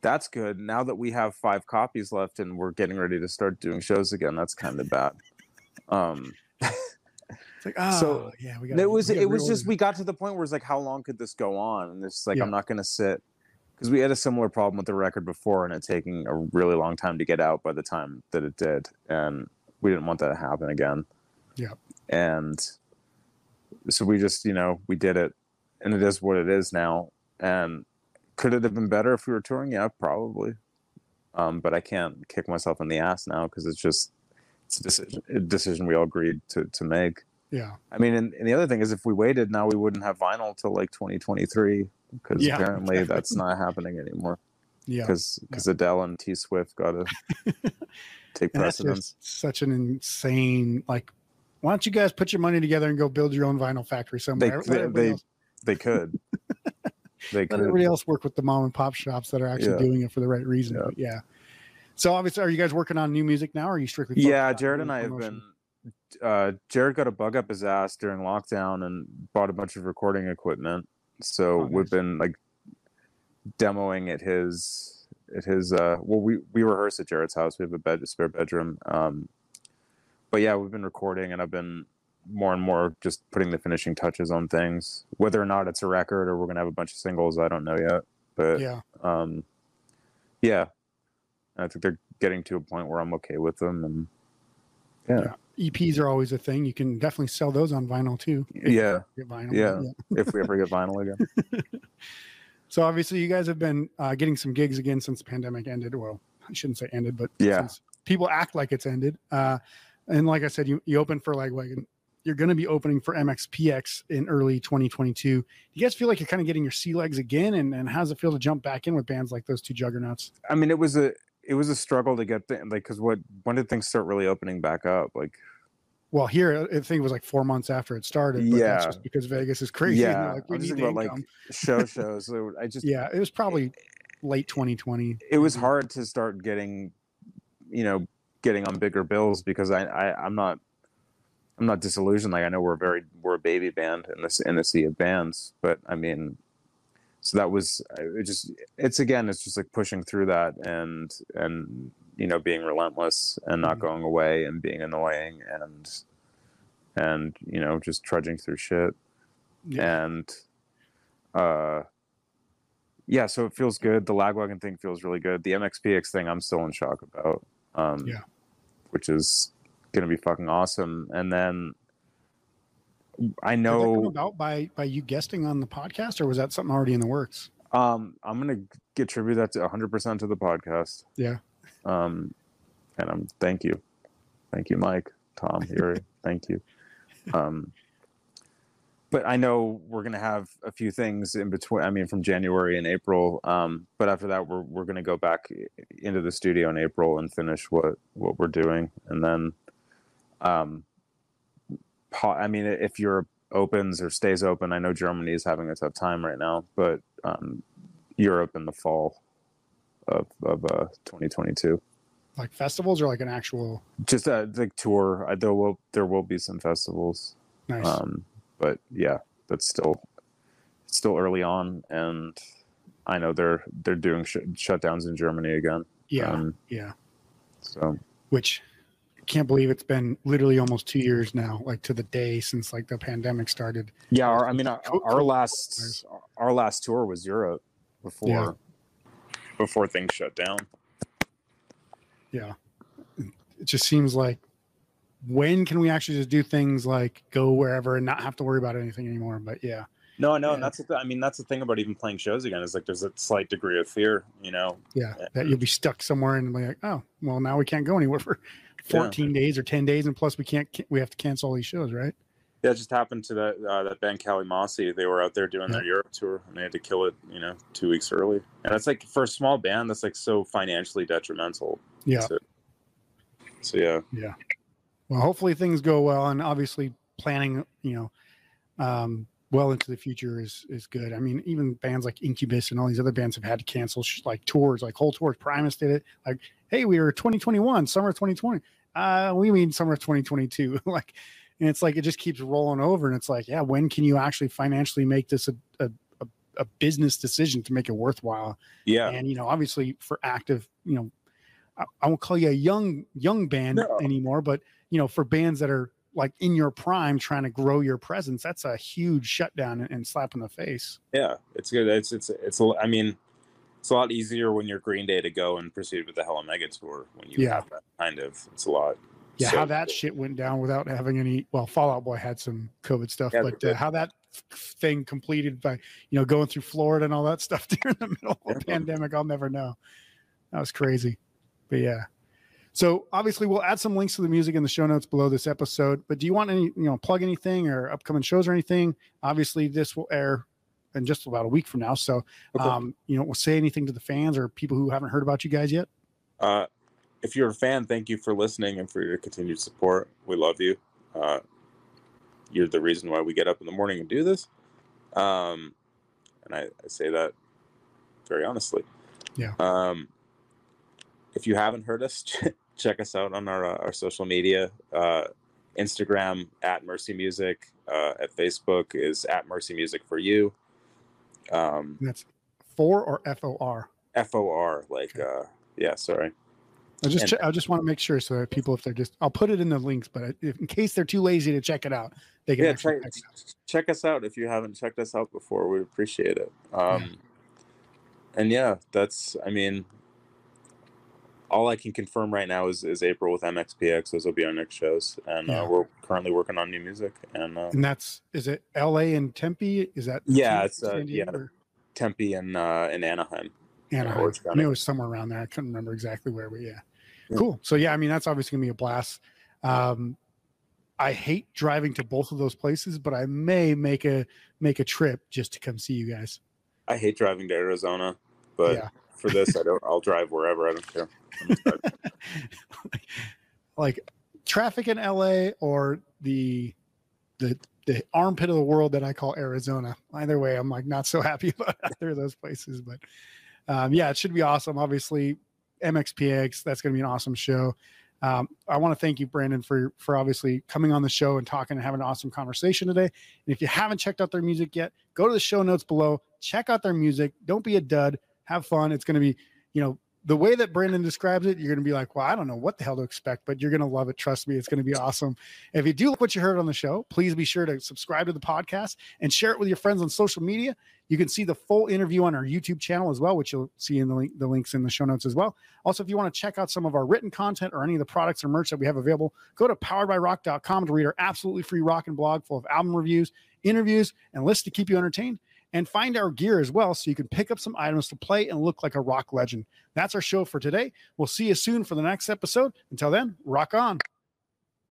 that's good. Now that we have five copies left and we're getting ready to start doing shows again, that's kind of bad. Um, it's like, oh, so yeah, we got. It was it was just we got to the point where it's like, how long could this go on? And it's like yeah. I'm not going to sit because we had a similar problem with the record before and it taking a really long time to get out by the time that it did, and we didn't want that to happen again. Yeah, and so we just you know we did it, and it is what it is now, and could it have been better if we were touring? Yeah, probably. Um, but I can't kick myself in the ass now because it's just it's a decision, a decision we all agreed to to make. Yeah. I mean, and, and, the other thing is, if we waited, now we wouldn't have vinyl till like 2023 because yeah, apparently that's not happening anymore. Yeah. Because because yeah. Adele and T Swift got to take precedence. such an insane like. Why don't you guys put your money together and go build your own vinyl factory somewhere? They, they, they, they could. They Let everybody else work with the mom and pop shops that are actually yeah. doing it for the right reason. Yeah. But yeah. So obviously, are you guys working on new music now? Or are you strictly? Yeah, Jared and I have been. Uh, Jared got a bug up his ass during lockdown and bought a bunch of recording equipment. So oh, nice. we've been like demoing at his at his. Uh, well, we we rehearse at Jared's house. We have a bed, a spare bedroom. Um, but yeah, we've been recording, and I've been more and more just putting the finishing touches on things. Whether or not it's a record or we're gonna have a bunch of singles, I don't know yet. But yeah, um, yeah, I think they're getting to a point where I'm okay with them, and yeah. yeah. EPs are always a thing. You can definitely sell those on vinyl too. Yeah. Vinyl, yeah. yeah. if we ever get vinyl again. so obviously, you guys have been uh, getting some gigs again since the pandemic ended. Well, I shouldn't say ended, but yeah, people act like it's ended. Uh, and like I said, you you open for Lagwagon you're going to be opening for MXPX in early 2022. Do you guys feel like you're kind of getting your sea legs again? And, and how does it feel to jump back in with bands like those two juggernauts? I mean, it was a it was a struggle to get th- like because what when did things start really opening back up? Like Well, here I think it was like four months after it started. But that's Yeah. just because Vegas is crazy. yeah, like, we need thinking about like show shows. so I just yeah, it was probably late 2020. it was hard to start getting you know getting on bigger bills because I, I i'm not i'm not disillusioned like i know we're a very we're a baby band in this in a sea of bands but i mean so that was it just it's again it's just like pushing through that and and you know being relentless and not Mhm. going away and being annoying and and you know just trudging through shit Yeah. and uh yeah so it feels good the lagwagon thing feels really good the mxpx thing i'm still in shock about um Yeah. which is gonna be fucking awesome. And then i Did that come know about by by you guesting on the podcast, or was that something already in the works? um i'm gonna attribute that to 100% to the podcast. Yeah. um and i'm thank you. Thank you mike tom Yuri, thank you. Um but i know we're going to have a few things in between i mean from january and april. Um but after that we're, we're going to go back into the studio in april and finish what what we're doing. And then um i mean if europe opens or stays open i know germany is having a tough time right now but um europe in the fall of of uh 2022 Like festivals or like an actual? Just a like tour. Uh, there will there will be some festivals. Nice. um but yeah that's still still early on and i know they're they're doing sh- shutdowns in germany again. Yeah, um, yeah. so. Which I can't believe it's been literally almost two years now, like to the day since like the pandemic started. yeah our, i mean our, our last our last tour was europe before Yeah. before things shut down Yeah. It just seems like when can we actually just do things like go wherever and not have to worry about anything anymore? But yeah, no no and that's the th- i mean that's the thing about even playing shows again is like there's a slight degree of fear you know yeah, Yeah. that eh. you'll be stuck somewhere and be like, oh, well, now we can't go anywhere for 14 days or 10 days, and plus we can't, we have to cancel all these shows, right? Yeah, it just happened to that uh, that band Kali Masi. They were out there doing their Europe tour, and they had to kill it, you know, two weeks early. And it's like for a small band, that's like so financially detrimental. Yeah. to- so yeah, Yeah. Well, hopefully things go well, and obviously planning, you know, um, well into the future is is good. I mean, even bands like Incubus and all these other bands have had to cancel sh- like tours, like whole tours. Primus did it. Like, hey, we were 2021, summer 2020. Uh, we mean summer of 2022. like, and it's like it just keeps rolling over, and it's like, yeah, when can you actually financially make this a a, a, a business decision to make it worthwhile? yeah, and you know obviously for active you know I, I won't call you a young young band No. anymore but you know for bands that are like in your prime trying to grow your presence that's a huge shutdown and, and slap in the face yeah. It's good. It's it's it's. a- I mean, it's a lot easier when you're Green Day to go and proceed with the Hella Mega tour when you Yeah. have that kind of. It's a lot. yeah So- how that shit went down without having any well fallout boy had some covid stuff Yeah, but uh, how that thing completed by you know going through florida and all that stuff during the middle of a pandemic i'll never know that was crazy but yeah so obviously we'll add some links to the music in the show notes below this episode but do you want any you know plug anything or upcoming shows or anything obviously this will air in just about a week from now so Okay. um you know we'll say anything to the fans or people who haven't heard about you guys yet Uh, if you're a fan, thank you for listening and for your continued support. We love you. Uh, you're the reason why we get up in the morning and do this. Um, and I, I say that very honestly. Yeah. Um, if you haven't heard us, check us out on our uh, our social media. Uh, Instagram at Mercy Music. Uh, at Facebook is at Mercy Music for you. Um, that's four or f-o-r F O R like Okay. uh, yeah. Sorry. I just And- che- I just want to make sure so that people if they're just I'll put it in the links, but if, in case they're too lazy to check it out, they can yeah check, check it out. check us out if you haven't checked us out before we appreciate it um and yeah that's i mean all i can confirm right now is, is april with mxpx those will be our next shows and Yeah. uh, we're currently working on new music and uh, And that's is it L.A. and Tempe? Is that Yeah, it's, uh, yeah. or tempe and uh and anaheim Anaheim? I knew it was somewhere around there. I couldn't remember exactly where, but yeah, Yeah. cool. So yeah, I mean that's obviously gonna be a blast. Um, I hate driving to both of those places, but I may make a make a trip just to come see you guys. i hate driving to arizona but Yeah. For this. I don't. I'll drive wherever. I don't care. like traffic in LA or the the the armpit of the world that I call Arizona. Either way, I'm like not so happy about either of those places. But um, yeah, it should be awesome. Obviously, MXPX. That's going to be an awesome show. Um, I want to thank you, Brendan, for for obviously coming on the show and talking and having an awesome conversation today. And if you haven't checked out their music yet, go to the show notes below. Check out their music. Don't be a dud. Have fun. It's going to be, you know, the way that Brendan describes it, you're going to be like, well, I don't know what the hell to expect, but you're going to love it. Trust me, it's going to be awesome. If you do like what you heard on the show, please be sure to subscribe to the podcast and share it with your friends on social media. You can see the full interview on our YouTube channel as well, which you'll see in the, link, the links in the show notes as well. Also, if you want to check out some of our written content or any of the products or merch that we have available, go to poweredbyrock.com to read our absolutely free rock and blog full of album reviews, interviews, and lists to keep you entertained and find our gear as well so you can pick up some items to play and look like a rock legend. That's our show for today. We'll see you soon for the next episode. Until then, rock on.